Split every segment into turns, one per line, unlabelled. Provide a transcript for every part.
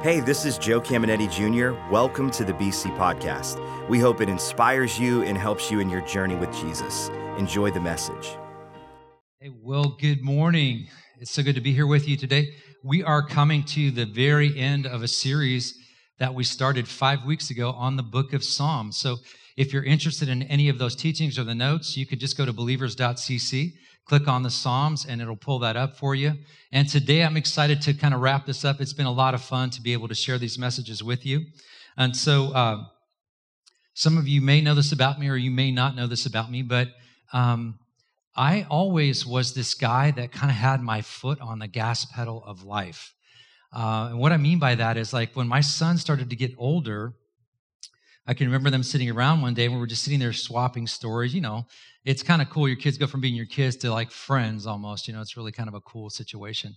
Hey, this is Joe Caminetti Jr. Welcome to the BC Podcast. We hope it inspires you and helps you in your journey with Jesus. Enjoy the message.
Hey, well, good morning. It's so good to be here with you today. We are coming to the very end of a series that we started five weeks ago on the book of Psalms. So if you're interested in any of those teachings or the notes, you could just go to believers.cc click on the Psalms and it'll pull that up for you. And today I'm excited to kind of wrap this up. It's been a lot of fun to be able to share these messages with you. And so, uh, some of you may know this about me or you may not know this about me, but um, I always was this guy that kind of had my foot on the gas pedal of life. Uh, and what I mean by that is like when my son started to get older, I can remember them sitting around one day and we were just sitting there swapping stories. You know, it's kind of cool. Your kids go from being your kids to like friends almost. You know, it's really kind of a cool situation.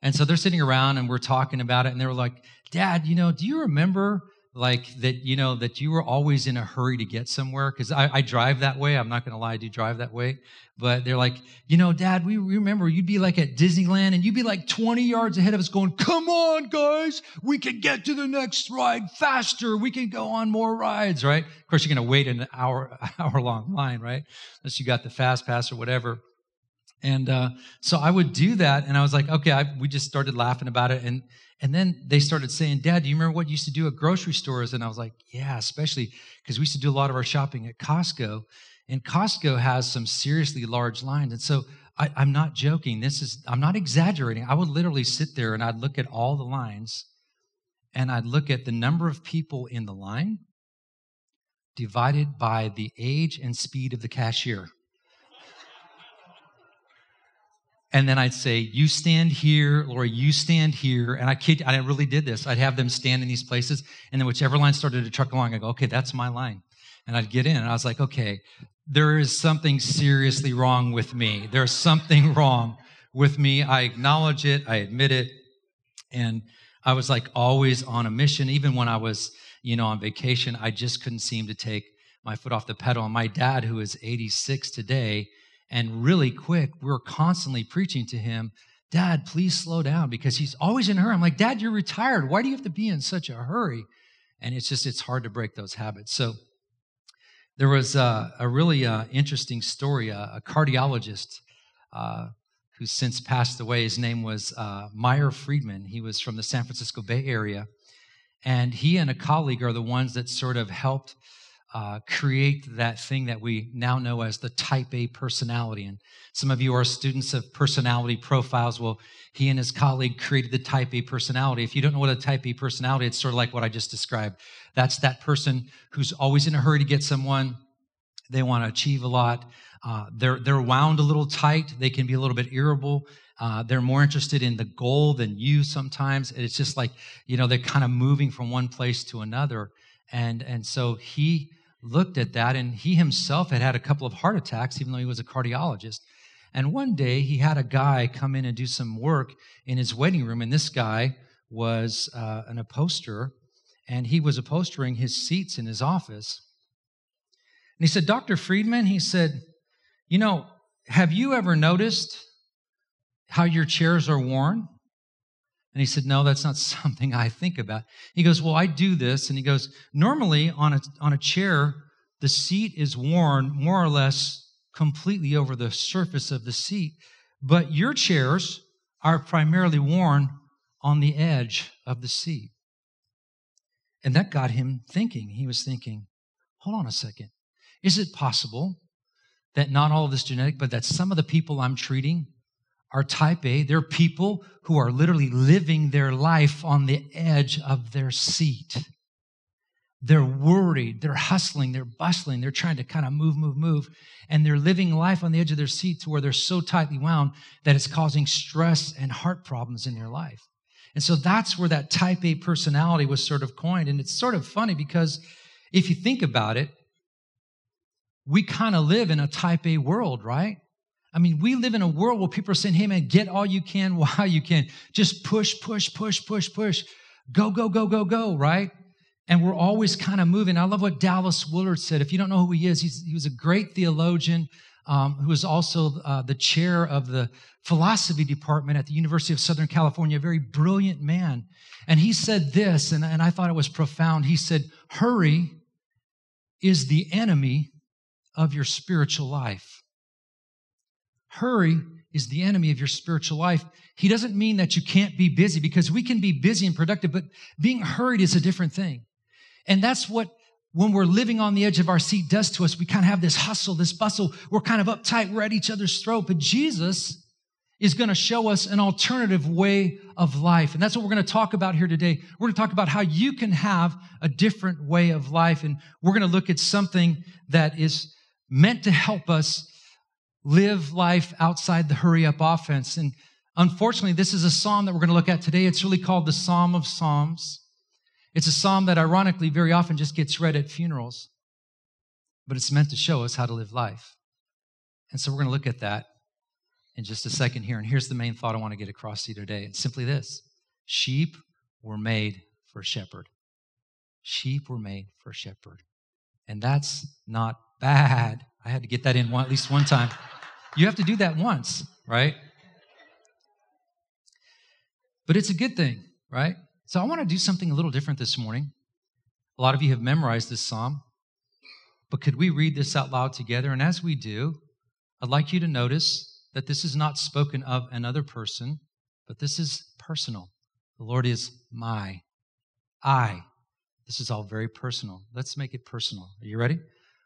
And so they're sitting around and we're talking about it. And they were like, Dad, you know, do you remember like that you know that you were always in a hurry to get somewhere because I, I, drive that way i'm not going to lie i do drive that way but they're like you know dad we remember you'd be like at disneyland and you'd be like 20 yards ahead of us going come on guys we can get to the next ride faster we can go on more rides right? Of course you're going to wait an hour hour long line right? Unless you got the fast pass or whatever and uh, so I would do that, and I was like, okay. I, we just started laughing about it, and and then they started saying, Dad, do you remember what you used to do at grocery stores? And I was like, Yeah, especially because we used to do a lot of our shopping at Costco. And Costco has some seriously large lines. And so I, I'm not joking. This is, I'm not exaggerating. I would literally sit there and I'd look at all the lines and I'd look at the number of people in the line divided by the age and speed of the cashier. And then I'd say, you stand here, Laura, you stand here. And I kid, I really did this. I'd have them stand in these places. And then whichever line started to truck along, I go, okay, that's my line. And I'd get in and I was like, okay, there is something seriously wrong with me. There's something wrong with me. I acknowledge it. I admit it. And I was like always on a mission. Even when I was, you know, on vacation, I just couldn't seem to take my foot off the pedal. And my dad, who is 86 today, and really quick, we're constantly preaching to him, Dad, please slow down because he's always in a hurry. I'm like, Dad, you're retired. Why do you have to be in such a hurry? And it's just, it's hard to break those habits. So there was a, a really uh, interesting story. a cardiologist uh, who's since passed away, his name was uh, Meyer Friedman. He was from the San Francisco Bay Area. And he and a colleague are the ones that sort of helped uh, create that thing that we now know as the type A personality. And some of you are students of personality profiles. Well, he and his colleague created the type A personality. If you don't know what a type A personality, it's sort of like what I just described. That's that person who's always in a hurry to get someone. They want to achieve a lot. Uh, they're they're wound a little tight. They can be a little bit irritable. Uh, they're more interested in the goal than you sometimes. It's just like you know they're kind of moving from one place to another. And and so he looked at that, and he himself had had a couple of heart attacks, even though he was a cardiologist. And one day he had a guy come in and do some work in his waiting room, and this guy was uh, an upholsterer, and he was upholstering his seats in his office. And he said, Dr. Friedman, he said, You know, have you ever noticed how your chairs are worn? And he said, No, that's not something I think about. He goes, Well, I do this. And he goes, Normally on a, on a chair, the seat is worn more or less completely over the surface of the seat. But your chairs are primarily worn on the edge of the seat. And that got him thinking. He was thinking, Hold on a second. Is it possible that not all of this genetic, but that some of the people I'm treating are type A. They're people who are literally living their life on the edge of their seat. They're worried, they're hustling, they're bustling, they're trying to kind of move, move, move. And they're living life on the edge of their seat to where they're so tightly wound that it's causing stress and heart problems in their life. And so that's where that type A personality was sort of coined. And it's sort of funny because if you think about it, we kind of live in a type A world, right? I mean, we live in a world where people are saying, hey, man, get all you can while you can. Just push, push, push, push, push. Go, go, go, go, go, right? And we're always kind of moving. I love what Dallas Willard said. If you don't know who he is, he was a great theologian, um, was also uh, the chair of the philosophy department at the University of Southern California, a very brilliant man. And he said this, and, and I thought it was profound. He said, Hurry is the enemy of your spiritual life. Hurry is the enemy of your spiritual life. He doesn't mean that you can't be busy because we can be busy and productive, but being hurried is a different thing. And that's what when we're living on the edge of our seat does to us. We kind of have this hustle, this bustle. We're kind of uptight. We're at each other's throat. But Jesus is going to show us an alternative way of life. And that's what we're going to talk about here today. We're going to talk about how you can have a different way of life. And we're going to look at something that is meant to help us live life outside the hurry up offense. And unfortunately, this is a psalm that we're going to look at today. It's really called the Psalm of Psalms. It's a psalm that ironically very often just gets read at funerals, but it's meant to show us how to live life. And so we're going to look at that in just a second here. And here's the main thought I want to get across to you today. It's simply this sheep were made for a shepherd. Sheep were made for a shepherd. And that's not bad. I had to get that in one, at least one time. You have to do that once, right? But it's a good thing, right? So I want to do something a little different this morning. A lot of you have memorized this psalm, but could we read this out loud together? And as we do, I'd like you to notice that this is not spoken of another person, but this is personal. The Lord is my, I. This is all very personal. Let's make it personal. Are you ready?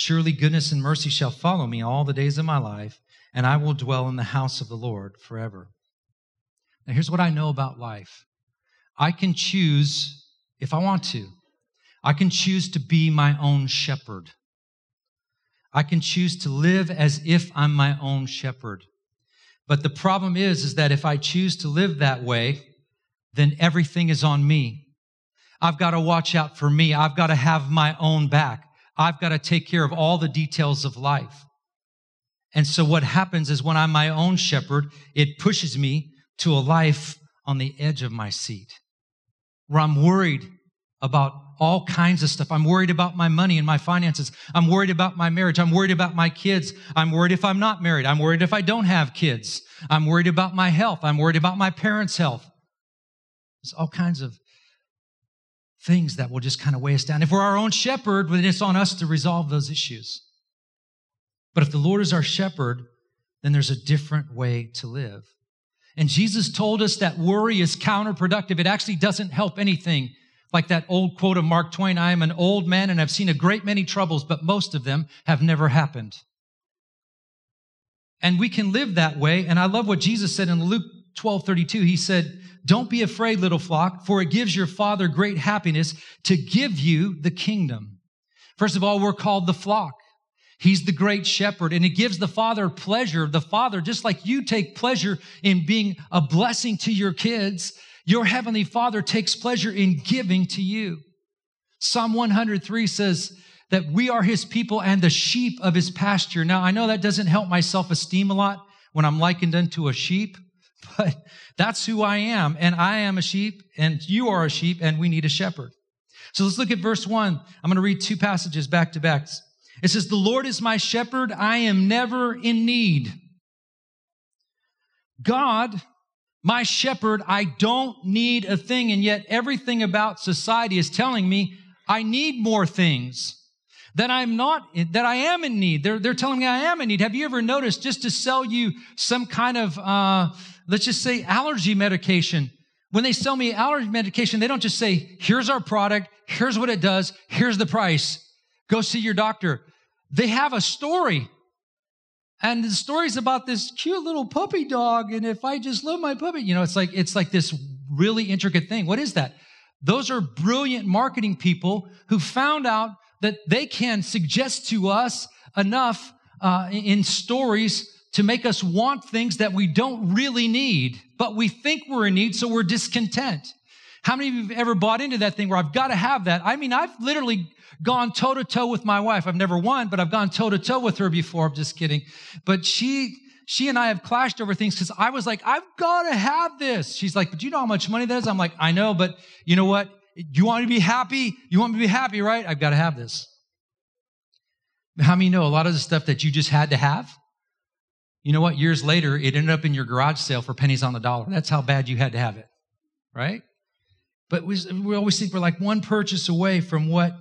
Surely goodness and mercy shall follow me all the days of my life, and I will dwell in the house of the Lord forever. Now, here's what I know about life I can choose, if I want to, I can choose to be my own shepherd. I can choose to live as if I'm my own shepherd. But the problem is, is that if I choose to live that way, then everything is on me. I've got to watch out for me. I've got to have my own back. I've got to take care of all the details of life. And so what happens is when I'm my own shepherd, it pushes me to a life on the edge of my seat where I'm worried about all kinds of stuff. I'm worried about my money and my finances. I'm worried about my marriage. I'm worried about my kids. I'm worried if I'm not married. I'm worried if I don't have kids. I'm worried about my health. I'm worried about my parents' health. There's all kinds of things that will just kind of weigh us down. If we're our own shepherd, then it's on us to resolve those issues. But if the Lord is our shepherd, then there's a different way to live. And Jesus told us that worry is counterproductive. It actually doesn't help anything. Like that old quote of Mark Twain I am an old man and I've seen a great many troubles, but most of them have never happened. And we can live that way. And I love what Jesus said in Luke 12 32. He said, Don't be afraid, little flock, for it gives your Father great happiness to give you the kingdom. First of all, we're called the flock. He's the great shepherd and it gives the father pleasure. The father, just like you take pleasure in being a blessing to your kids, your heavenly father takes pleasure in giving to you. Psalm 103 says that we are his people and the sheep of his pasture. Now, I know that doesn't help my self esteem a lot when I'm likened unto a sheep, but that's who I am. And I am a sheep and you are a sheep and we need a shepherd. So let's look at verse one. I'm going to read two passages back to back. It says, The Lord is my shepherd. I am never in need. God my shepherd, I don't need a thing. And yet everything about society is telling me I need more things. That I'm not, that I am in need. They're, they're telling me I am in need. Have you ever noticed just to sell you some kind of, uh, let's just say allergy medication? When they sell me allergy medication, they don't just say, here's our product, here's what it does, here's the price. Go see your doctor. They have a story. And the story's about this cute little puppy dog. And if I just love my puppy, you know, it's like, it's like this really intricate thing. What is that? Those are brilliant marketing people who found out that they can suggest to us enough uh, in stories to make us want things that we don't really need, but we think we're in need, so we're discontent. How many of you have ever bought into that thing where I've got to have that? I mean, I've literally gone toe to toe with my wife. I've never won, but I've gone toe to toe with her before. I'm just kidding. But she, she and I have clashed over things because I was like, I've got to have this. She's like, but you know how much money that is? I'm like, I know, but you know what? You want me to be happy? You want me to be happy, right? I've got to have this. How many know a lot of the stuff that you just had to have? You know what? Years later, it ended up in your garage sale for pennies on the dollar. That's how bad you had to have it, right? But we, we always think we're like one purchase away from what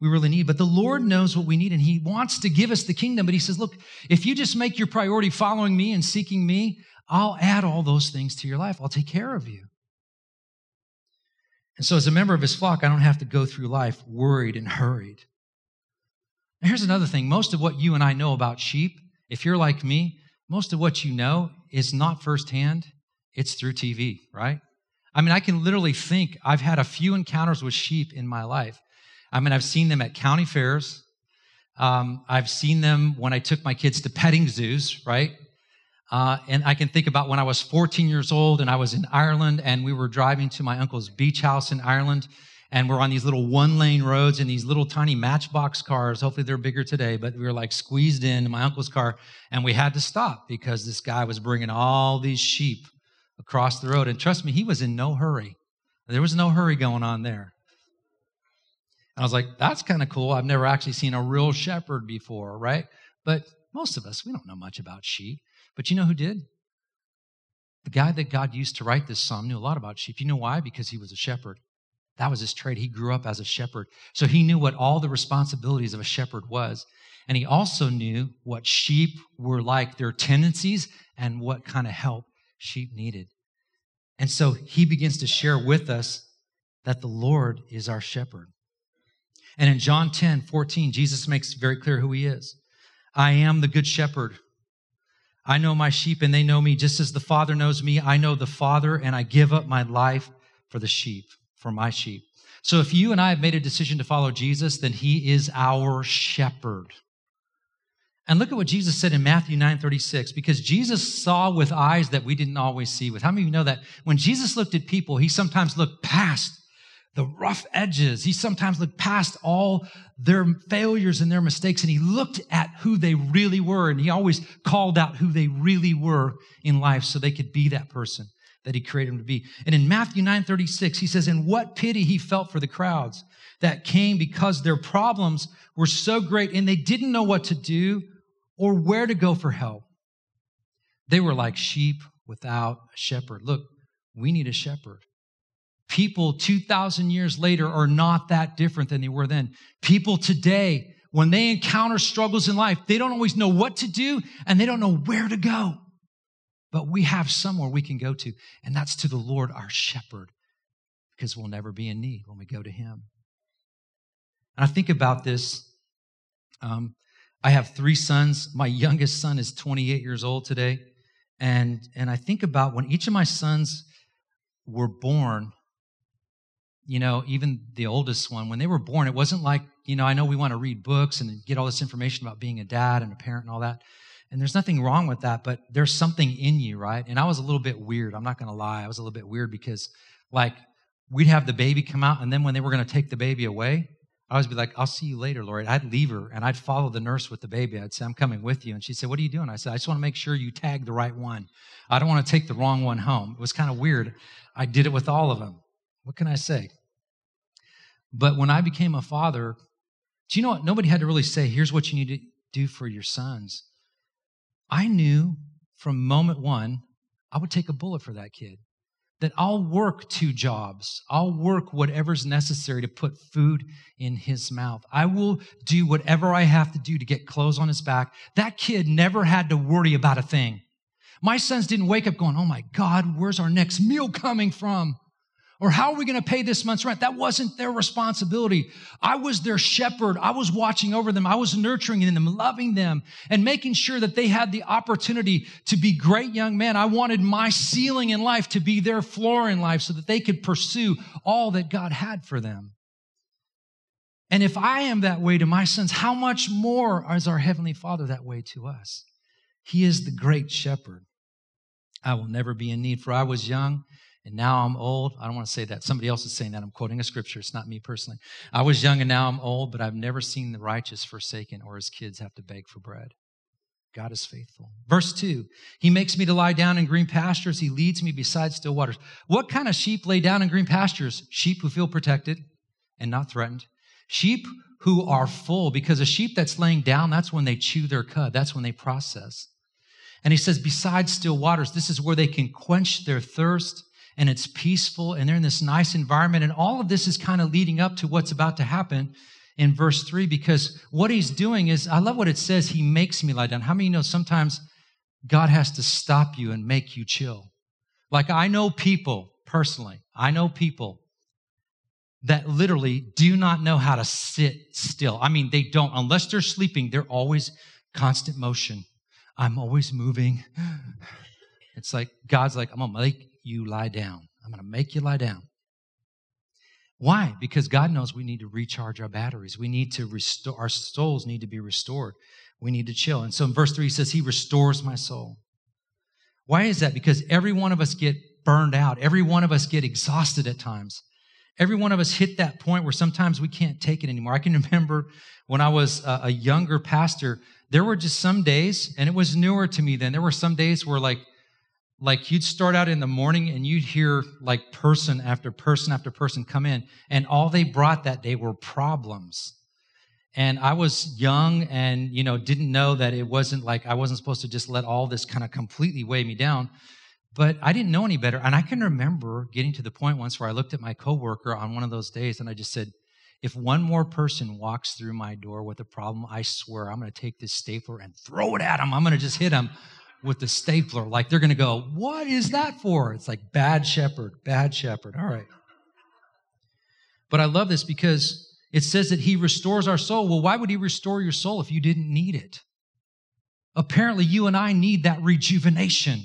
we really need. But the Lord knows what we need and He wants to give us the kingdom. But He says, look, if you just make your priority following me and seeking me, I'll add all those things to your life. I'll take care of you. And so, as a member of His flock, I don't have to go through life worried and hurried. And here's another thing most of what you and I know about sheep, if you're like me, most of what you know is not firsthand, it's through TV, right? I mean, I can literally think I've had a few encounters with sheep in my life. I mean, I've seen them at county fairs. Um, I've seen them when I took my kids to petting zoos, right? Uh, and I can think about when I was 14 years old and I was in Ireland and we were driving to my uncle's beach house in Ireland and we're on these little one lane roads in these little tiny matchbox cars. Hopefully they're bigger today, but we were like squeezed in my uncle's car and we had to stop because this guy was bringing all these sheep across the road. And trust me, he was in no hurry. There was no hurry going on there. And I was like, that's kind of cool. I've never actually seen a real shepherd before, right? But most of us, we don't know much about sheep. But you know who did? The guy that God used to write this psalm knew a lot about sheep. You know why? Because he was a shepherd. That was his trade. He grew up as a shepherd. So he knew what all the responsibilities of a shepherd was. And he also knew what sheep were like, their tendencies, and what kind of help sheep needed. And so he begins to share with us that the Lord is our shepherd. And in John 10, 14, Jesus makes very clear who he is. I am the good shepherd. I know my sheep and they know me just as the Father knows me. I know the Father and I give up my life for the sheep for my sheep. So if you and I have made a decision to follow Jesus, then he is our shepherd. And look at what Jesus said in Matthew 9 36, because Jesus saw with eyes that we didn't always see with. How many of you know that when Jesus looked at people, he sometimes looked past the rough edges. He sometimes looked past all their failures and their mistakes, and he looked at who they really were. And he always called out who they really were in life so they could be that person that he created him to be. And in Matthew 9:36, he says, "In what pity he felt for the crowds that came because their problems were so great and they didn't know what to do or where to go for help. They were like sheep without a shepherd. Look, we need a shepherd. People 2,000 years later are not that different than they were then. People today, when they encounter struggles in life, they don't always know what to do and they don't know where to go. But we have somewhere we can go to, and that's to the Lord, our shepherd, because we'll never be in need when we go to Him. And I think about this. Um, I have three sons. My youngest son is 28 years old today. And, and I think about when each of my sons were born, you know, even the oldest one, when they were born, it wasn't like, you know, I know we want to read books and get all this information about being a dad and a parent and all that. And there's nothing wrong with that, but there's something in you, right? And I was a little bit weird. I'm not going to lie. I was a little bit weird because, like, we'd have the baby come out, and then when they were going to take the baby away, I always be like, I'll see you later, Lori. I'd leave her and I'd follow the nurse with the baby. I'd say, I'm coming with you. And she'd say, What are you doing? I said, I just want to make sure you tag the right one. I don't want to take the wrong one home. It was kind of weird. I did it with all of them. What can I say? But when I became a father, do you know what? Nobody had to really say, Here's what you need to do for your sons. I knew from moment one, I would take a bullet for that kid. That I'll work two jobs. I'll work whatever's necessary to put food in his mouth. I will do whatever I have to do to get clothes on his back. That kid never had to worry about a thing. My sons didn't wake up going, Oh my God, where's our next meal coming from? Or how are we going to pay this month's rent? That wasn't their responsibility. I was their shepherd. I was watching over them. I was nurturing them, loving them, and making sure that they had the opportunity to be great young men. I wanted my ceiling in life to be their floor in life so that they could pursue all that God had for them. And if I am that way to my sons, how much more is our Heavenly Father that way to us? He is the great shepherd. I will never be in need, for I was young and now I'm old. I don't want to say that. Somebody else is saying that. I'm quoting a scripture. It's not me personally. I was young and now I'm old, but I've never seen the righteous forsaken or his kids have to beg for bread. God is faithful. Verse 2 He makes me to lie down in green pastures. He leads me beside still waters. What kind of sheep lay down in green pastures? Sheep who feel protected and not threatened. Sheep who are full, because a sheep that's laying down, that's when they chew their cud, that's when they process. And he says, beside still waters, this is where they can quench their thirst and it's peaceful and they're in this nice environment. And all of this is kind of leading up to what's about to happen in verse 3 because what he's doing is, I love what it says, he makes me lie down. How many know sometimes God has to stop you and make you chill? Like I know people personally, I know people that literally do not know how to sit still. I mean, they don't, unless they're sleeping, they're always constant motion. I'm always moving. It's like God's like, I'm gonna make you lie down. I'm gonna make you lie down. Why? Because God knows we need to recharge our batteries. We need to restore, our souls need to be restored. We need to chill. And so in verse 3, he says, He restores my soul. Why is that? Because every one of us get burned out. Every one of us get exhausted at times. Every one of us hit that point where sometimes we can't take it anymore. I can remember when I was a younger pastor, there were just some days, and it was newer to me then, there were some days where like like you'd start out in the morning and you'd hear like person after person after person come in and all they brought that day were problems. And i was young and you know didn't know that it wasn't like i wasn't supposed to just let all this kind of completely weigh me down but i didn't know any better. And i can remember getting to the point once where i looked at my coworker on one of those days and i just said if one more person walks through my door with a problem i swear i'm going to take this stapler and throw it at him i'm going to just hit them with the stapler. Like they're going to go, What is that for? It's like bad shepherd, bad shepherd. All right. But I love this because it says that he restores our soul. Well, why would he restore your soul if you didn't need it? Apparently, you and I need that rejuvenation,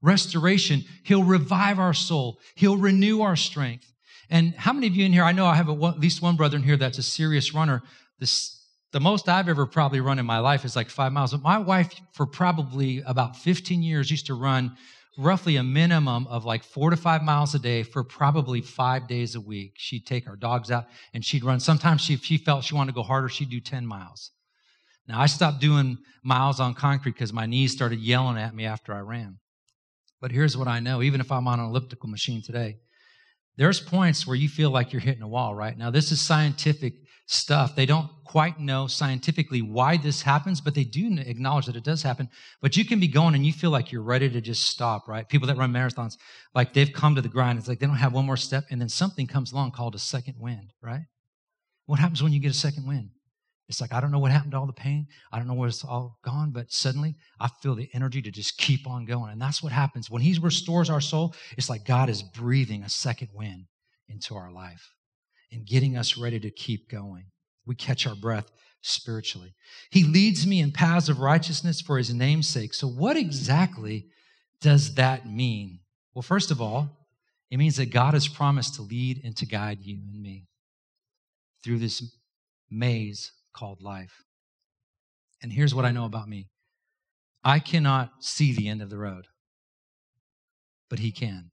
restoration. He'll revive our soul, he'll renew our strength. And how many of you in here? I know I have a, at least one brother in here that's a serious runner. This the most I've ever probably run in my life is like five miles. But my wife, for probably about 15 years, used to run roughly a minimum of like four to five miles a day for probably five days a week. She'd take our dogs out and she'd run. Sometimes she, if she felt she wanted to go harder, she'd do 10 miles. Now, I stopped doing miles on concrete because my knees started yelling at me after I ran. But here's what I know even if I'm on an elliptical machine today, there's points where you feel like you're hitting a wall, right? Now, this is scientific stuff. They don't quite know scientifically why this happens, but they do acknowledge that it does happen. But you can be going and you feel like you're ready to just stop, right? People that run marathons, like they've come to the grind. It's like they don't have one more step, and then something comes along called a second wind, right? What happens when you get a second wind? It's like, I don't know what happened to all the pain. I don't know where it's all gone, but suddenly I feel the energy to just keep on going. And that's what happens. When He restores our soul, it's like God is breathing a second wind into our life and getting us ready to keep going. We catch our breath spiritually. He leads me in paths of righteousness for his name's sake. So, what exactly does that mean? Well, first of all, it means that God has promised to lead and to guide you and me through this maze called life. And here's what I know about me I cannot see the end of the road, but He can.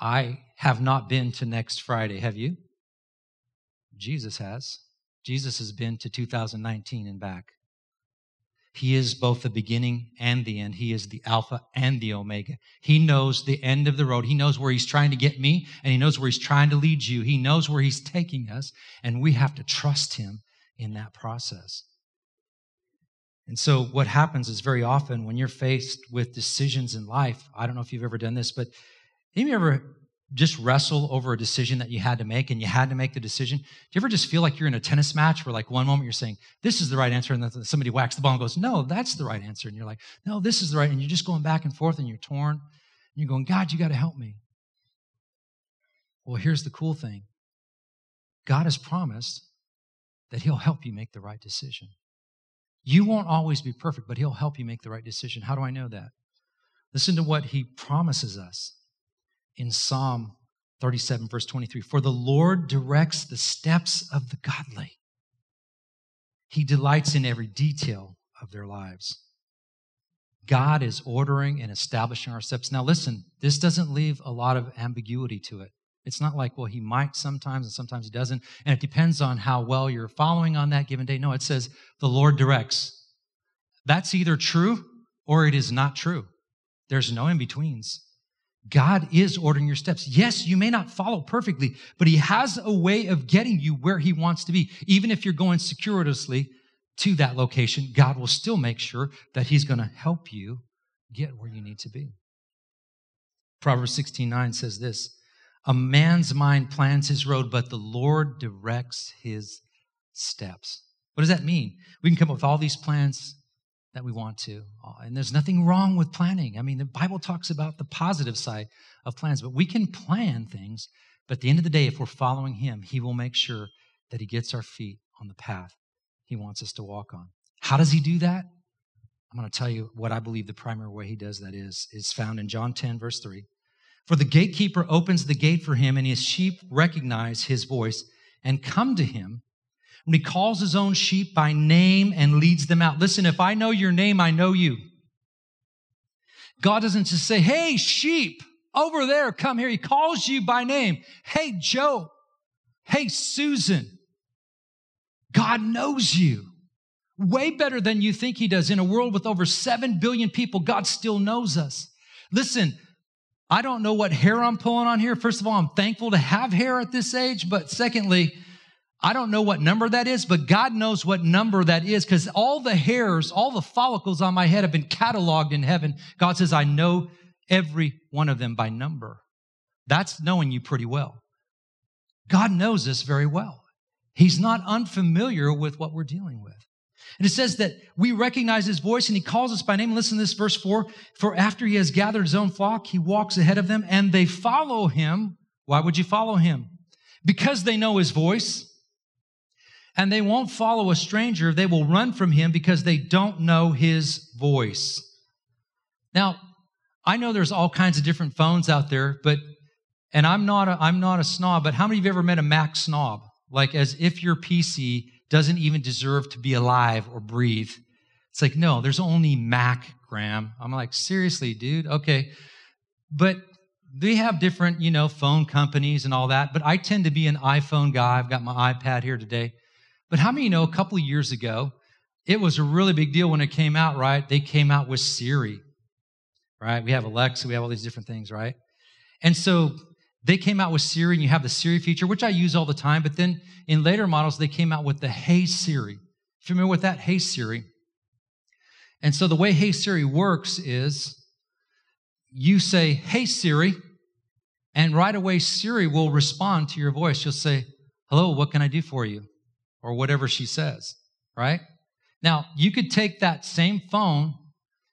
I have not been to next Friday. Have you? Jesus has. Jesus has been to 2019 and back. He is both the beginning and the end. He is the Alpha and the Omega. He knows the end of the road. He knows where He's trying to get me, and He knows where He's trying to lead you. He knows where He's taking us, and we have to trust Him in that process. And so, what happens is very often when you're faced with decisions in life, I don't know if you've ever done this, but have you ever just wrestle over a decision that you had to make and you had to make the decision? Do you ever just feel like you're in a tennis match where, like, one moment you're saying, this is the right answer, and then somebody whacks the ball and goes, no, that's the right answer. And you're like, no, this is the right. And you're just going back and forth and you're torn. And you're going, God, you got to help me. Well, here's the cool thing God has promised that He'll help you make the right decision. You won't always be perfect, but He'll help you make the right decision. How do I know that? Listen to what He promises us in Psalm 37, verse 23 For the Lord directs the steps of the godly, He delights in every detail of their lives. God is ordering and establishing our steps. Now, listen, this doesn't leave a lot of ambiguity to it. It's not like, well, he might sometimes and sometimes he doesn't. And it depends on how well you're following on that given day. No, it says the Lord directs. That's either true or it is not true. There's no in betweens. God is ordering your steps. Yes, you may not follow perfectly, but He has a way of getting you where He wants to be. Even if you're going circuitously to that location, God will still make sure that He's going to help you get where you need to be. Proverbs 16 9 says this A man's mind plans his road, but the Lord directs his steps. What does that mean? We can come up with all these plans that we want to. Uh, and there's nothing wrong with planning. I mean, the Bible talks about the positive side of plans, but we can plan things. But at the end of the day, if we're following Him, He will make sure that He gets our feet on the path He wants us to walk on. How does He do that? I'm going to tell you what I believe the primary way He does that is, is found in John 10, verse 3. For the gatekeeper opens the gate for him, and his sheep recognize his voice and come to him when he calls his own sheep by name and leads them out. Listen, if I know your name, I know you. God doesn't just say, Hey, sheep, over there, come here. He calls you by name. Hey, Joe. Hey, Susan. God knows you way better than you think he does. In a world with over 7 billion people, God still knows us. Listen, I don't know what hair I'm pulling on here. First of all, I'm thankful to have hair at this age. But secondly, I don't know what number that is, but God knows what number that is because all the hairs, all the follicles on my head have been cataloged in heaven. God says, I know every one of them by number. That's knowing you pretty well. God knows this very well. He's not unfamiliar with what we're dealing with. And it says that we recognize his voice and he calls us by name. Listen to this verse four. For after he has gathered his own flock, he walks ahead of them and they follow him. Why would you follow him? Because they know his voice and they won't follow a stranger. They will run from him because they don't know his voice. Now, I know there's all kinds of different phones out there, but and I'm not a, I'm not a snob, but how many of you ever met a Mac snob? Like as if your PC doesn't even deserve to be alive or breathe. It's like, no, there's only Mac, Graham. I'm like, seriously, dude? Okay. But they have different, you know, phone companies and all that, but I tend to be an iPhone guy. I've got my iPad here today. But how many know a couple of years ago, it was a really big deal when it came out, right? They came out with Siri, right? We have Alexa, we have all these different things, right? And so they came out with Siri, and you have the Siri feature, which I use all the time. But then in later models, they came out with the Hey Siri. If you remember with that, Hey Siri. And so the way Hey Siri works is you say, Hey Siri, and right away Siri will respond to your voice. She'll say, Hello, what can I do for you? Or whatever she says, right? Now, you could take that same phone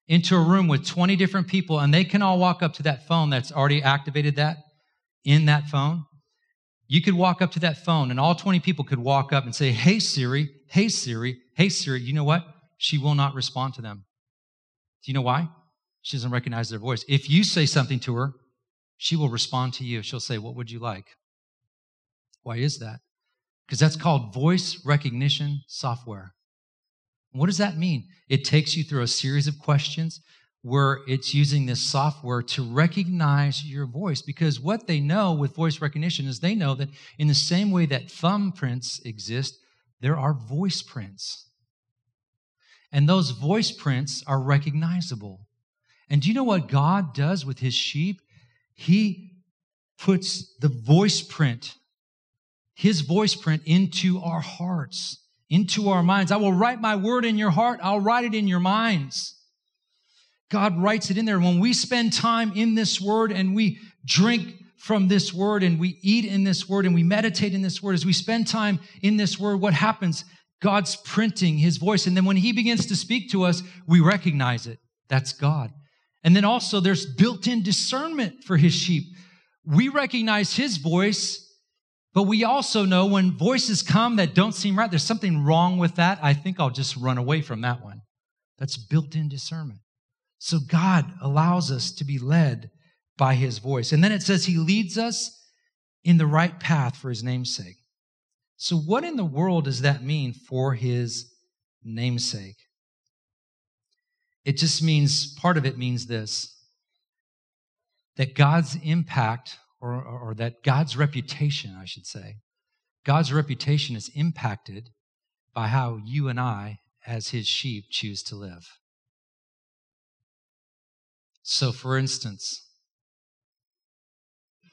into a room with 20 different people and they can all walk up to that phone that's already activated that in that phone. You could walk up to that phone and all 20 people could walk up and say, Hey Siri, hey Siri, hey Siri. You know what? She will not respond to them. Do you know why? She doesn't recognize their voice. If you say something to her, she will respond to you. She'll say, What would you like? Why is that? Because that's called voice recognition software. What does that mean? It takes you through a series of questions where it's using this software to recognize your voice because what they know with voice recognition is they know that in the same way that thumbprints exist, there are voice prints. And those voice prints are recognizable. And do you know what God does with his sheep? He puts the voice print his voice print into our hearts, into our minds. I will write my word in your heart. I'll write it in your minds. God writes it in there. When we spend time in this word and we drink from this word and we eat in this word and we meditate in this word, as we spend time in this word, what happens? God's printing his voice. And then when he begins to speak to us, we recognize it. That's God. And then also there's built in discernment for his sheep. We recognize his voice but we also know when voices come that don't seem right, there's something wrong with that. I think I'll just run away from that one. That's built in discernment. So God allows us to be led by his voice. And then it says he leads us in the right path for his namesake. So, what in the world does that mean for his namesake? It just means, part of it means this that God's impact, or, or, that God's reputation, I should say, God's reputation is impacted by how you and I, as his sheep, choose to live. So, for instance,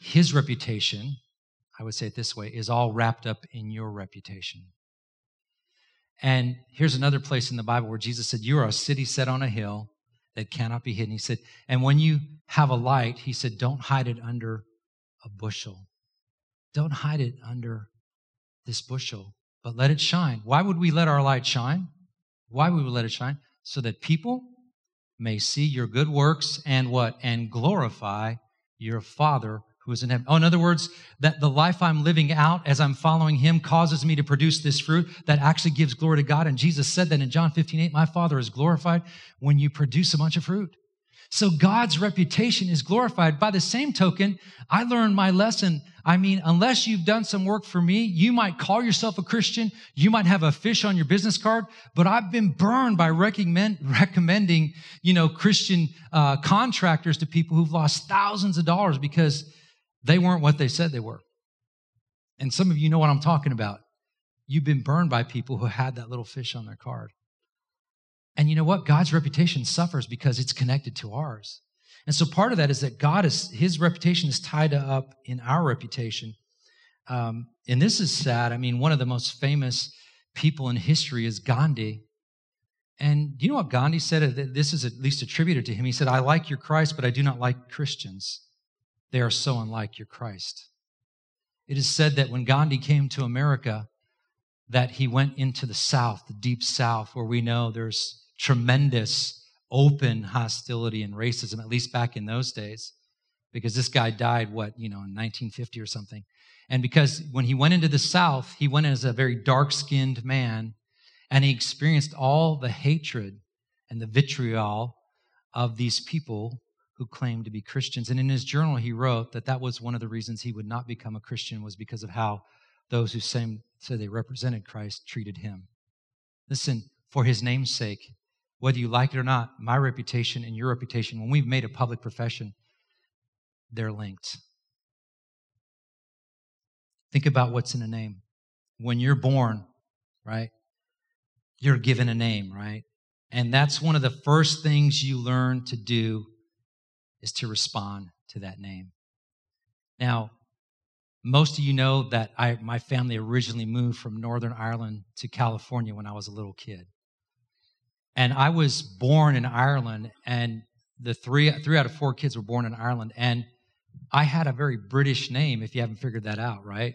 his reputation, I would say it this way, is all wrapped up in your reputation. And here's another place in the Bible where Jesus said, You are a city set on a hill that cannot be hidden. He said, And when you have a light, he said, Don't hide it under a bushel. Don't hide it under this bushel, but let it shine. Why would we let our light shine? Why would we let it shine? So that people may see your good works and what? And glorify your Father who is in heaven. Oh, in other words, that the life I'm living out as I'm following him causes me to produce this fruit that actually gives glory to God. And Jesus said that in John 15, 8, my Father is glorified when you produce a bunch of fruit. So God's reputation is glorified. By the same token, I learned my lesson. I mean, unless you've done some work for me, you might call yourself a Christian. You might have a fish on your business card, but I've been burned by recommend, recommending, you know, Christian uh, contractors to people who've lost thousands of dollars because they weren't what they said they were. And some of you know what I'm talking about. You've been burned by people who had that little fish on their card. And you know what? God's reputation suffers because it's connected to ours. And so part of that is that God is, his reputation is tied up in our reputation. Um, and this is sad. I mean, one of the most famous people in history is Gandhi. And do you know what Gandhi said? This is at least attributed to him. He said, I like your Christ, but I do not like Christians. They are so unlike your Christ. It is said that when Gandhi came to America, that he went into the South, the deep South, where we know there's tremendous open hostility and racism, at least back in those days, because this guy died, what, you know, in 1950 or something. And because when he went into the South, he went as a very dark skinned man and he experienced all the hatred and the vitriol of these people who claimed to be Christians. And in his journal, he wrote that that was one of the reasons he would not become a Christian was because of how those who said they represented Christ treated him. Listen, for his name's sake, whether you like it or not, my reputation and your reputation, when we've made a public profession, they're linked. Think about what's in a name. When you're born, right, you're given a name, right? And that's one of the first things you learn to do is to respond to that name. Now, most of you know that I, my family originally moved from Northern Ireland to California when I was a little kid. And I was born in Ireland, and the three three out of four kids were born in Ireland, and I had a very British name. If you haven't figured that out, right?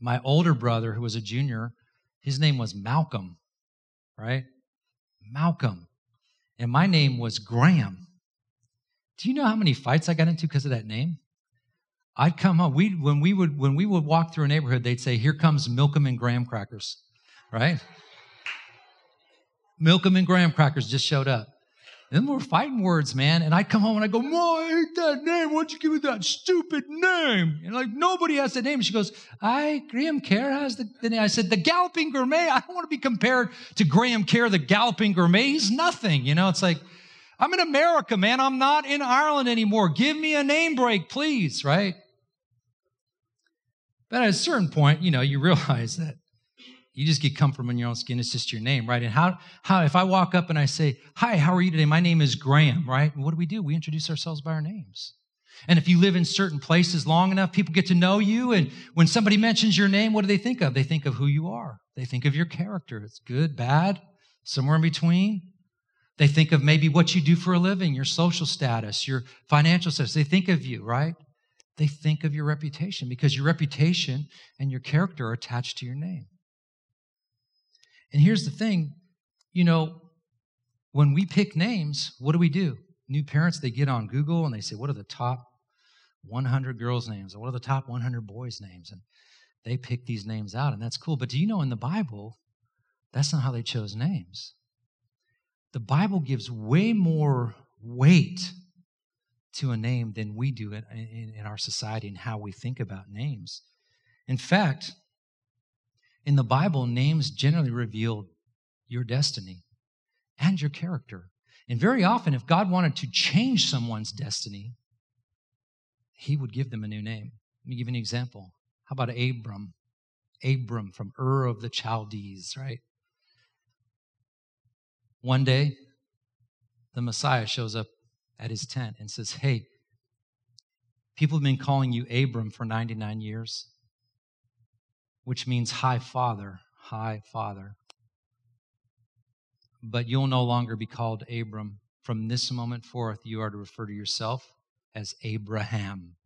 My older brother, who was a junior, his name was Malcolm, right? Malcolm, and my name was Graham. Do you know how many fights I got into because of that name? I'd come home. We when we would when we would walk through a neighborhood, they'd say, "Here comes Milkum and graham crackers," right? Milkum and graham crackers just showed up. And we're fighting words, man. And I come home and I go, Mom, I hate that name. Why'd you give me that stupid name? And like, nobody has that name. And she goes, I, Graham Kerr has the, the name. I said, the Galloping Gourmet. I don't want to be compared to Graham Kerr, the Galloping Gourmet. He's nothing. You know, it's like, I'm in America, man. I'm not in Ireland anymore. Give me a name break, please, right? But at a certain point, you know, you realize that you just get comfort in your own skin. It's just your name, right? And how, how, if I walk up and I say, Hi, how are you today? My name is Graham, right? What do we do? We introduce ourselves by our names. And if you live in certain places long enough, people get to know you. And when somebody mentions your name, what do they think of? They think of who you are. They think of your character. It's good, bad, somewhere in between. They think of maybe what you do for a living, your social status, your financial status. They think of you, right? They think of your reputation because your reputation and your character are attached to your name. And here's the thing you know, when we pick names, what do we do? New parents, they get on Google and they say, What are the top 100 girls' names? Or what are the top 100 boys' names? And they pick these names out, and that's cool. But do you know in the Bible, that's not how they chose names? The Bible gives way more weight to a name than we do in, in, in our society and how we think about names. In fact, in the Bible, names generally reveal your destiny and your character. And very often, if God wanted to change someone's destiny, he would give them a new name. Let me give you an example. How about Abram? Abram from Ur of the Chaldees, right? One day, the Messiah shows up at his tent and says, Hey, people have been calling you Abram for 99 years, which means high father, high father. But you'll no longer be called Abram. From this moment forth, you are to refer to yourself as Abraham.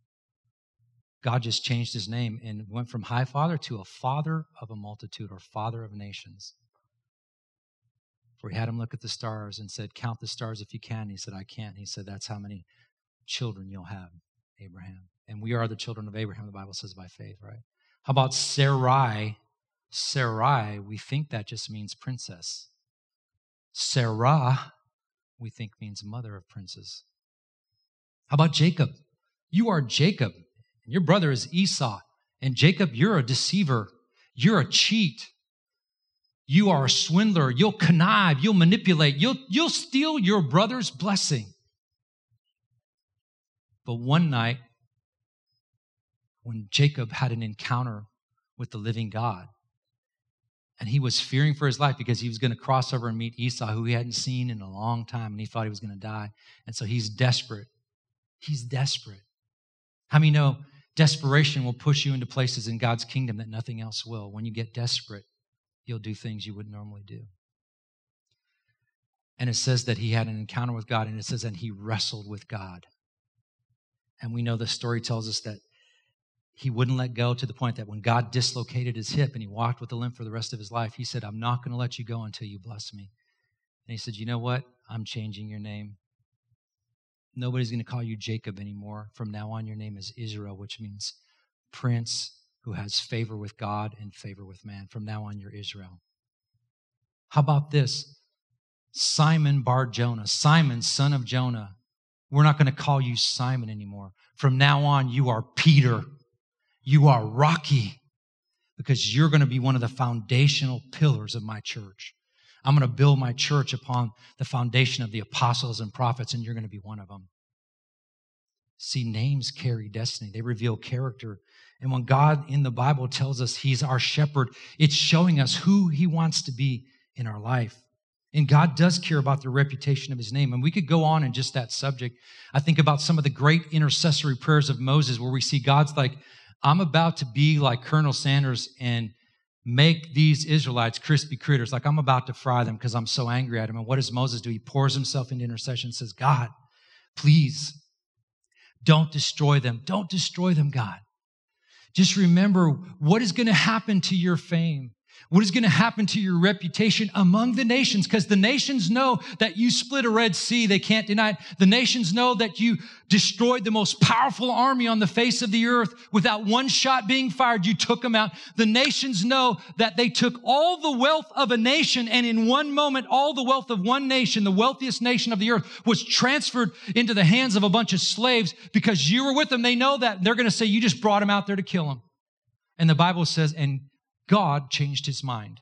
God just changed his name and went from high father to a father of a multitude or father of nations. For he had him look at the stars and said, Count the stars if you can. He said, I can't. He said, That's how many children you'll have, Abraham. And we are the children of Abraham, the Bible says, by faith, right? How about Sarai? Sarai, we think that just means princess. Sarah, we think means mother of princes. How about Jacob? You are Jacob, and your brother is Esau. And Jacob, you're a deceiver. You're a cheat. You are a swindler. You'll connive. You'll manipulate. You'll, you'll steal your brother's blessing. But one night, when Jacob had an encounter with the living God, and he was fearing for his life because he was going to cross over and meet Esau, who he hadn't seen in a long time, and he thought he was going to die. And so he's desperate. He's desperate. How many know desperation will push you into places in God's kingdom that nothing else will? When you get desperate, you'll do things you wouldn't normally do. And it says that he had an encounter with God, and it says, that he wrestled with God. And we know the story tells us that he wouldn't let go to the point that when God dislocated his hip and he walked with a limp for the rest of his life, he said, I'm not going to let you go until you bless me. And he said, You know what? I'm changing your name. Nobody's going to call you Jacob anymore. From now on, your name is Israel, which means prince who has favor with God and favor with man. From now on, you're Israel. How about this? Simon Bar Jonah, Simon, son of Jonah. We're not going to call you Simon anymore. From now on, you are Peter you are rocky because you're going to be one of the foundational pillars of my church. I'm going to build my church upon the foundation of the apostles and prophets, and you're going to be one of them. See, names carry destiny, they reveal character. And when God in the Bible tells us He's our shepherd, it's showing us who He wants to be in our life. And God does care about the reputation of his name. And we could go on in just that subject. I think about some of the great intercessory prayers of Moses where we see God's like, I'm about to be like Colonel Sanders and make these Israelites crispy critters. Like I'm about to fry them because I'm so angry at them. And what does Moses do? He pours himself into intercession and says, God, please don't destroy them. Don't destroy them, God. Just remember what is going to happen to your fame. What is going to happen to your reputation among the nations? Because the nations know that you split a Red Sea. They can't deny it. The nations know that you destroyed the most powerful army on the face of the earth without one shot being fired. You took them out. The nations know that they took all the wealth of a nation and in one moment, all the wealth of one nation, the wealthiest nation of the earth was transferred into the hands of a bunch of slaves because you were with them. They know that. They're going to say, you just brought them out there to kill them. And the Bible says, and God changed his mind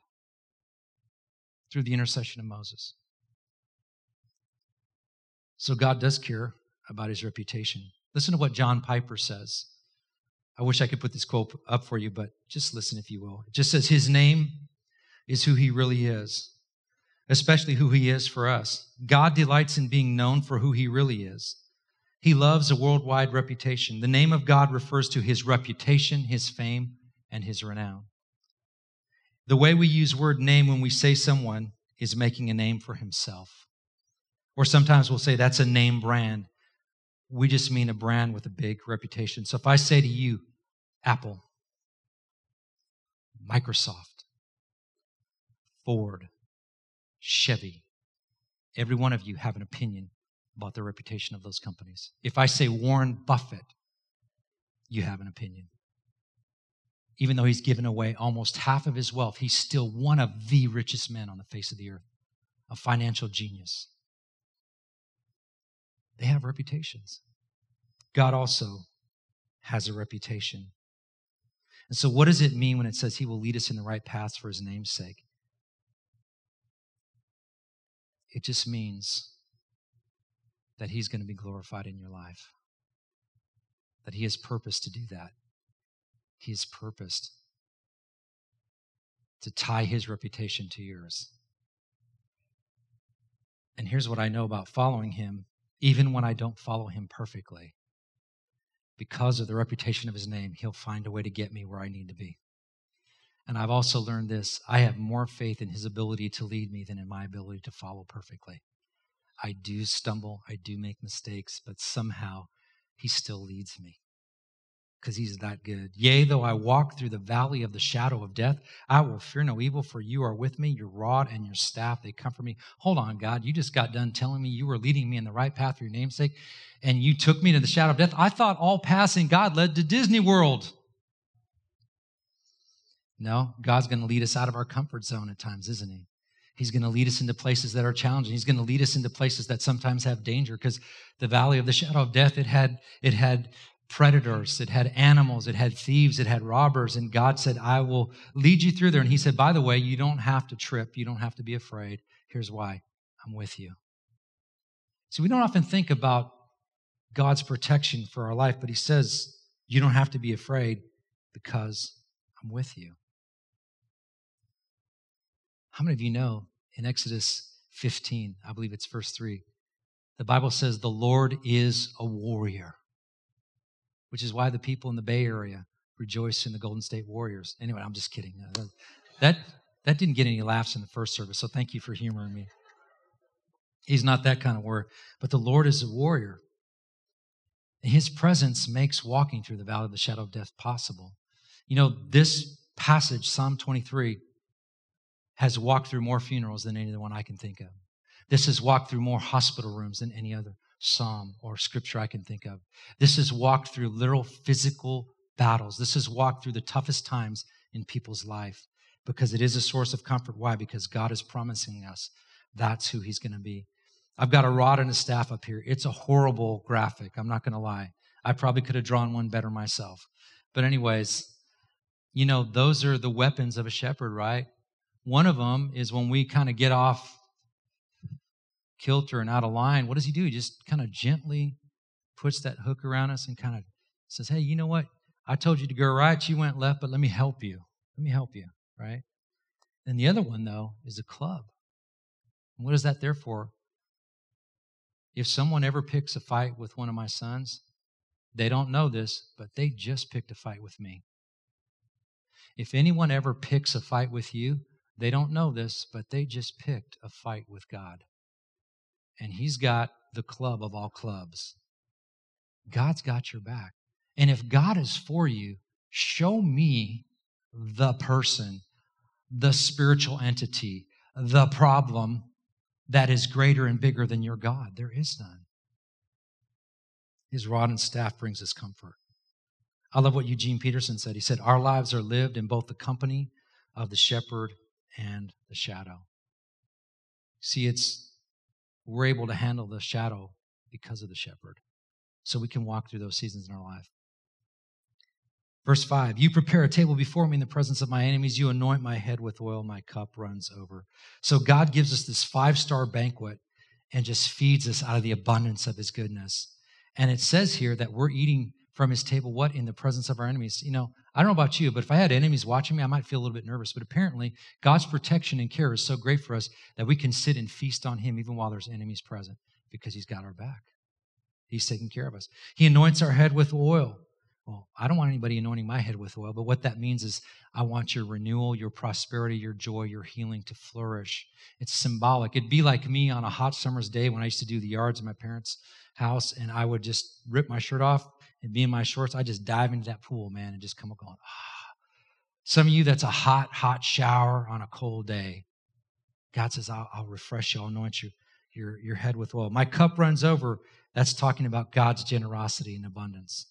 through the intercession of Moses. So God does care about his reputation. Listen to what John Piper says. I wish I could put this quote up for you, but just listen if you will. It just says, His name is who he really is, especially who he is for us. God delights in being known for who he really is. He loves a worldwide reputation. The name of God refers to his reputation, his fame, and his renown. The way we use word name when we say someone is making a name for himself. Or sometimes we'll say that's a name brand. We just mean a brand with a big reputation. So if I say to you, Apple, Microsoft, Ford, Chevy, every one of you have an opinion about the reputation of those companies. If I say Warren Buffett, you have an opinion even though he's given away almost half of his wealth, he's still one of the richest men on the face of the earth, a financial genius. They have reputations. God also has a reputation. And so, what does it mean when it says he will lead us in the right paths for his name's sake? It just means that He's going to be glorified in your life. That He has purposed to do that. He has purposed to tie His reputation to yours. And here's what I know about following Him, even when I don't follow Him perfectly. Because of the reputation of His name, He'll find a way to get me where I need to be. And I've also learned this I have more faith in His ability to lead me than in my ability to follow perfectly. I do stumble, I do make mistakes, but somehow He still leads me because He's that good. Yea, though I walk through the valley of the shadow of death, I will fear no evil, for you are with me. Your rod and your staff, they comfort me. Hold on, God. You just got done telling me you were leading me in the right path for your namesake, and you took me to the shadow of death. I thought all passing God led to Disney World. No, God's going to lead us out of our comfort zone at times, isn't He? He's going to lead us into places that are challenging. He's going to lead us into places that sometimes have danger because the valley of the shadow of death, it had, it had predators, it had animals, it had thieves, it had robbers. And God said, I will lead you through there. And He said, by the way, you don't have to trip. You don't have to be afraid. Here's why I'm with you. See, we don't often think about God's protection for our life, but He says, you don't have to be afraid because I'm with you. How many of you know in Exodus 15, I believe it's verse 3, the Bible says the Lord is a warrior, which is why the people in the Bay Area rejoice in the Golden State Warriors. Anyway, I'm just kidding. That, that didn't get any laughs in the first service, so thank you for humoring me. He's not that kind of warrior, but the Lord is a warrior. His presence makes walking through the valley of the shadow of death possible. You know, this passage, Psalm 23, has walked through more funerals than any other one I can think of. This has walked through more hospital rooms than any other psalm or scripture I can think of. This has walked through literal physical battles. This has walked through the toughest times in people's life because it is a source of comfort. Why? Because God is promising us that's who He's going to be. I've got a rod and a staff up here. It's a horrible graphic. I'm not going to lie. I probably could have drawn one better myself. But, anyways, you know, those are the weapons of a shepherd, right? One of them is when we kind of get off kilter and out of line, what does he do? He just kind of gently puts that hook around us and kind of says, Hey, you know what? I told you to go right, you went left, but let me help you. Let me help you, right? And the other one, though, is a club. And what is that there for? If someone ever picks a fight with one of my sons, they don't know this, but they just picked a fight with me. If anyone ever picks a fight with you, they don't know this, but they just picked a fight with God. And He's got the club of all clubs. God's got your back. And if God is for you, show me the person, the spiritual entity, the problem that is greater and bigger than your God. There is none. His rod and staff brings us comfort. I love what Eugene Peterson said. He said, Our lives are lived in both the company of the shepherd and the shadow. See, it's we're able to handle the shadow because of the shepherd. So we can walk through those seasons in our life. Verse 5 You prepare a table before me in the presence of my enemies. You anoint my head with oil. My cup runs over. So God gives us this five star banquet and just feeds us out of the abundance of his goodness. And it says here that we're eating from his table what in the presence of our enemies? You know i don't know about you but if i had enemies watching me i might feel a little bit nervous but apparently god's protection and care is so great for us that we can sit and feast on him even while there's enemies present because he's got our back. He's taking care of us. He anoints our head with oil. Well i don't want anybody anointing my head with oil but what that means is i want your renewal your prosperity your joy your healing to flourish. It's symbolic. It'd be like me on a hot summer's day when i used to do the yards in my parents house and i would just rip my shirt off and be in my shorts, I just dive into that pool, man, and just come up going, ah. Some of you, that's a hot, hot shower on a cold day. God says, I'll, I'll refresh you, I'll anoint you, your, your head with oil. My cup runs over. That's talking about God's generosity and abundance.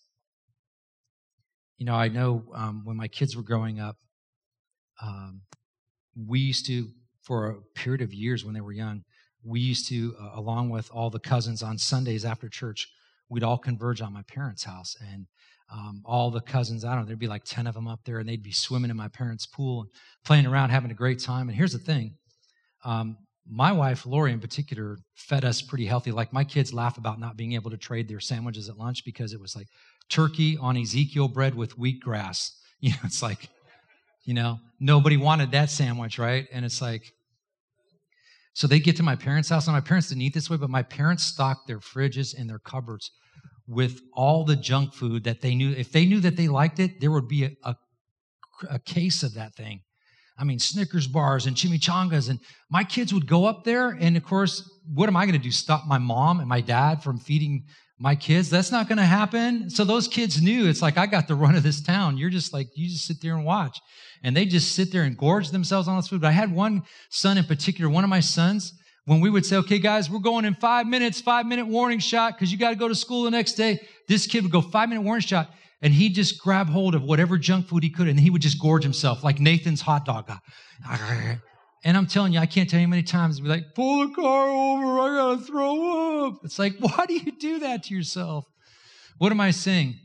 You know, I know um, when my kids were growing up, um, we used to, for a period of years when they were young, we used to, uh, along with all the cousins on Sundays after church, we'd all converge on my parents' house and um, all the cousins, I don't know, there'd be like 10 of them up there and they'd be swimming in my parents' pool and playing around, having a great time. And here's the thing um, my wife, Lori, in particular, fed us pretty healthy. Like my kids laugh about not being able to trade their sandwiches at lunch because it was like turkey on Ezekiel bread with wheatgrass. You know, it's like, you know, nobody wanted that sandwich, right? And it's like, so they get to my parents' house, and my parents didn't eat this way, but my parents stocked their fridges and their cupboards with all the junk food that they knew. If they knew that they liked it, there would be a, a, a case of that thing. I mean, Snickers bars and chimichangas. And my kids would go up there. And of course, what am I going to do? Stop my mom and my dad from feeding my kids? That's not going to happen. So those kids knew it's like, I got the run of this town. You're just like, you just sit there and watch. And they just sit there and gorge themselves on this food. But I had one son in particular, one of my sons, when we would say, okay, guys, we're going in five minutes, five minute warning shot, because you got to go to school the next day. This kid would go five minute warning shot and he'd just grab hold of whatever junk food he could and he would just gorge himself like Nathan's hot dog. And I'm telling you, I can't tell you how many times be like, pull the car over, I gotta throw up. It's like, why do you do that to yourself? What am I saying?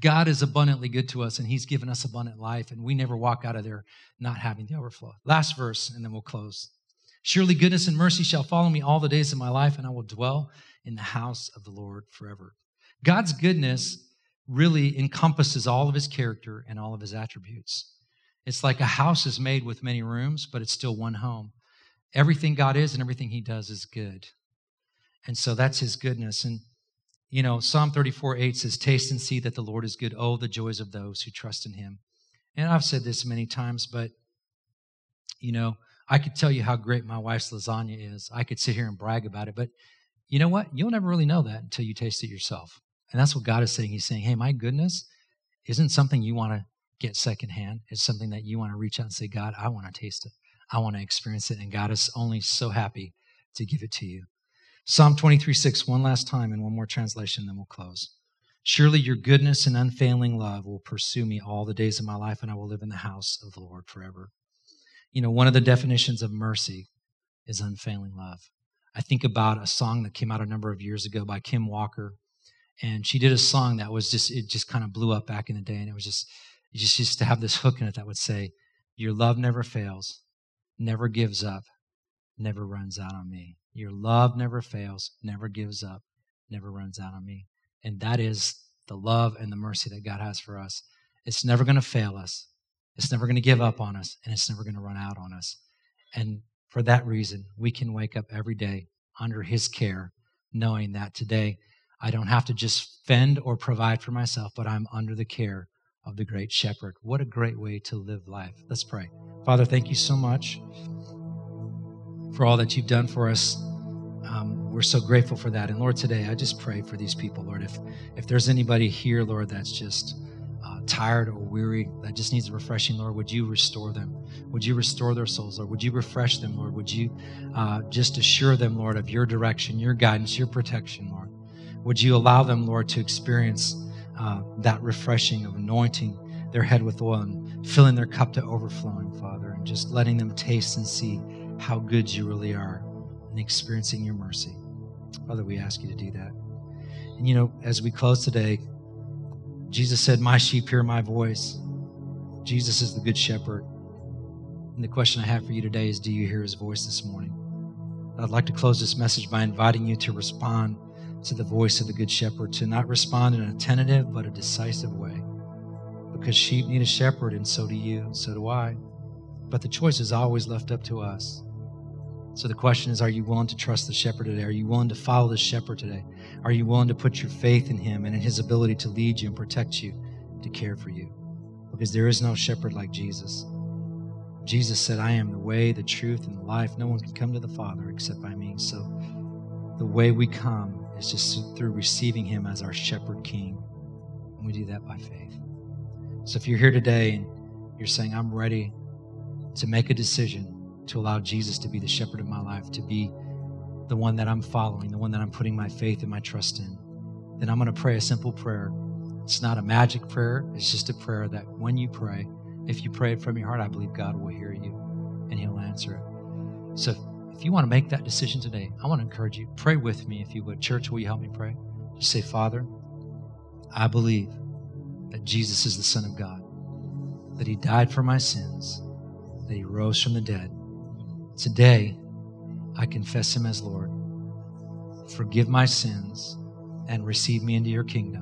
God is abundantly good to us and he's given us abundant life and we never walk out of there not having the overflow. Last verse and then we'll close. Surely goodness and mercy shall follow me all the days of my life and I will dwell in the house of the Lord forever. God's goodness really encompasses all of his character and all of his attributes. It's like a house is made with many rooms, but it's still one home. Everything God is and everything he does is good. And so that's his goodness. And, you know, Psalm 34 8 says, Taste and see that the Lord is good. Oh, the joys of those who trust in him. And I've said this many times, but, you know, I could tell you how great my wife's lasagna is. I could sit here and brag about it, but you know what? You'll never really know that until you taste it yourself. And that's what God is saying. He's saying, hey, my goodness isn't something you want to get secondhand. It's something that you want to reach out and say, God, I want to taste it. I want to experience it. And God is only so happy to give it to you. Psalm 23 6, one last time and one more translation, then we'll close. Surely your goodness and unfailing love will pursue me all the days of my life, and I will live in the house of the Lord forever. You know, one of the definitions of mercy is unfailing love. I think about a song that came out a number of years ago by Kim Walker and she did a song that was just it just kind of blew up back in the day and it was just it just used to have this hook in it that would say your love never fails never gives up never runs out on me. Your love never fails never gives up never runs out on me. And that is the love and the mercy that god has for us. It's never going to fail us. It's never going to give up on us and it's never going to run out on us. And for that reason we can wake up every day under his care knowing that today I don't have to just fend or provide for myself, but I'm under the care of the great shepherd. What a great way to live life. Let's pray. Father, thank you so much for all that you've done for us. Um, we're so grateful for that. And Lord, today I just pray for these people, Lord. If if there's anybody here, Lord, that's just uh, tired or weary, that just needs a refreshing, Lord, would you restore them? Would you restore their souls, Lord? Would you refresh them, Lord? Would you uh, just assure them, Lord, of your direction, your guidance, your protection, Lord? Would you allow them, Lord, to experience uh, that refreshing of anointing their head with oil and filling their cup to overflowing, Father, and just letting them taste and see how good you really are and experiencing your mercy. Father, we ask you to do that. And you know, as we close today, Jesus said, My sheep hear my voice. Jesus is the good shepherd. And the question I have for you today is Do you hear his voice this morning? I'd like to close this message by inviting you to respond to the voice of the Good Shepherd, to not respond in a tentative but a decisive way. Because sheep need a shepherd, and so do you, so do I. But the choice is always left up to us. So the question is Are you willing to trust the shepherd today? Are you willing to follow the shepherd today? Are you willing to put your faith in him and in his ability to lead you and protect you, to care for you? Because there is no shepherd like Jesus. Jesus said, I am the way, the truth, and the life. No one can come to the Father except by me. So the way we come is just through receiving Him as our shepherd king. And we do that by faith. So if you're here today and you're saying, I'm ready to make a decision to allow Jesus to be the shepherd of my life, to be the one that I'm following, the one that I'm putting my faith and my trust in, then I'm going to pray a simple prayer. It's not a magic prayer, it's just a prayer that when you pray, if you pray it from your heart, I believe God will hear you and He'll answer it. So if you want to make that decision today, I want to encourage you. Pray with me if you would. Church, will you help me pray? Just say, Father, I believe that Jesus is the Son of God, that He died for my sins, that He rose from the dead. Today, I confess him as Lord. Forgive my sins and receive me into your kingdom.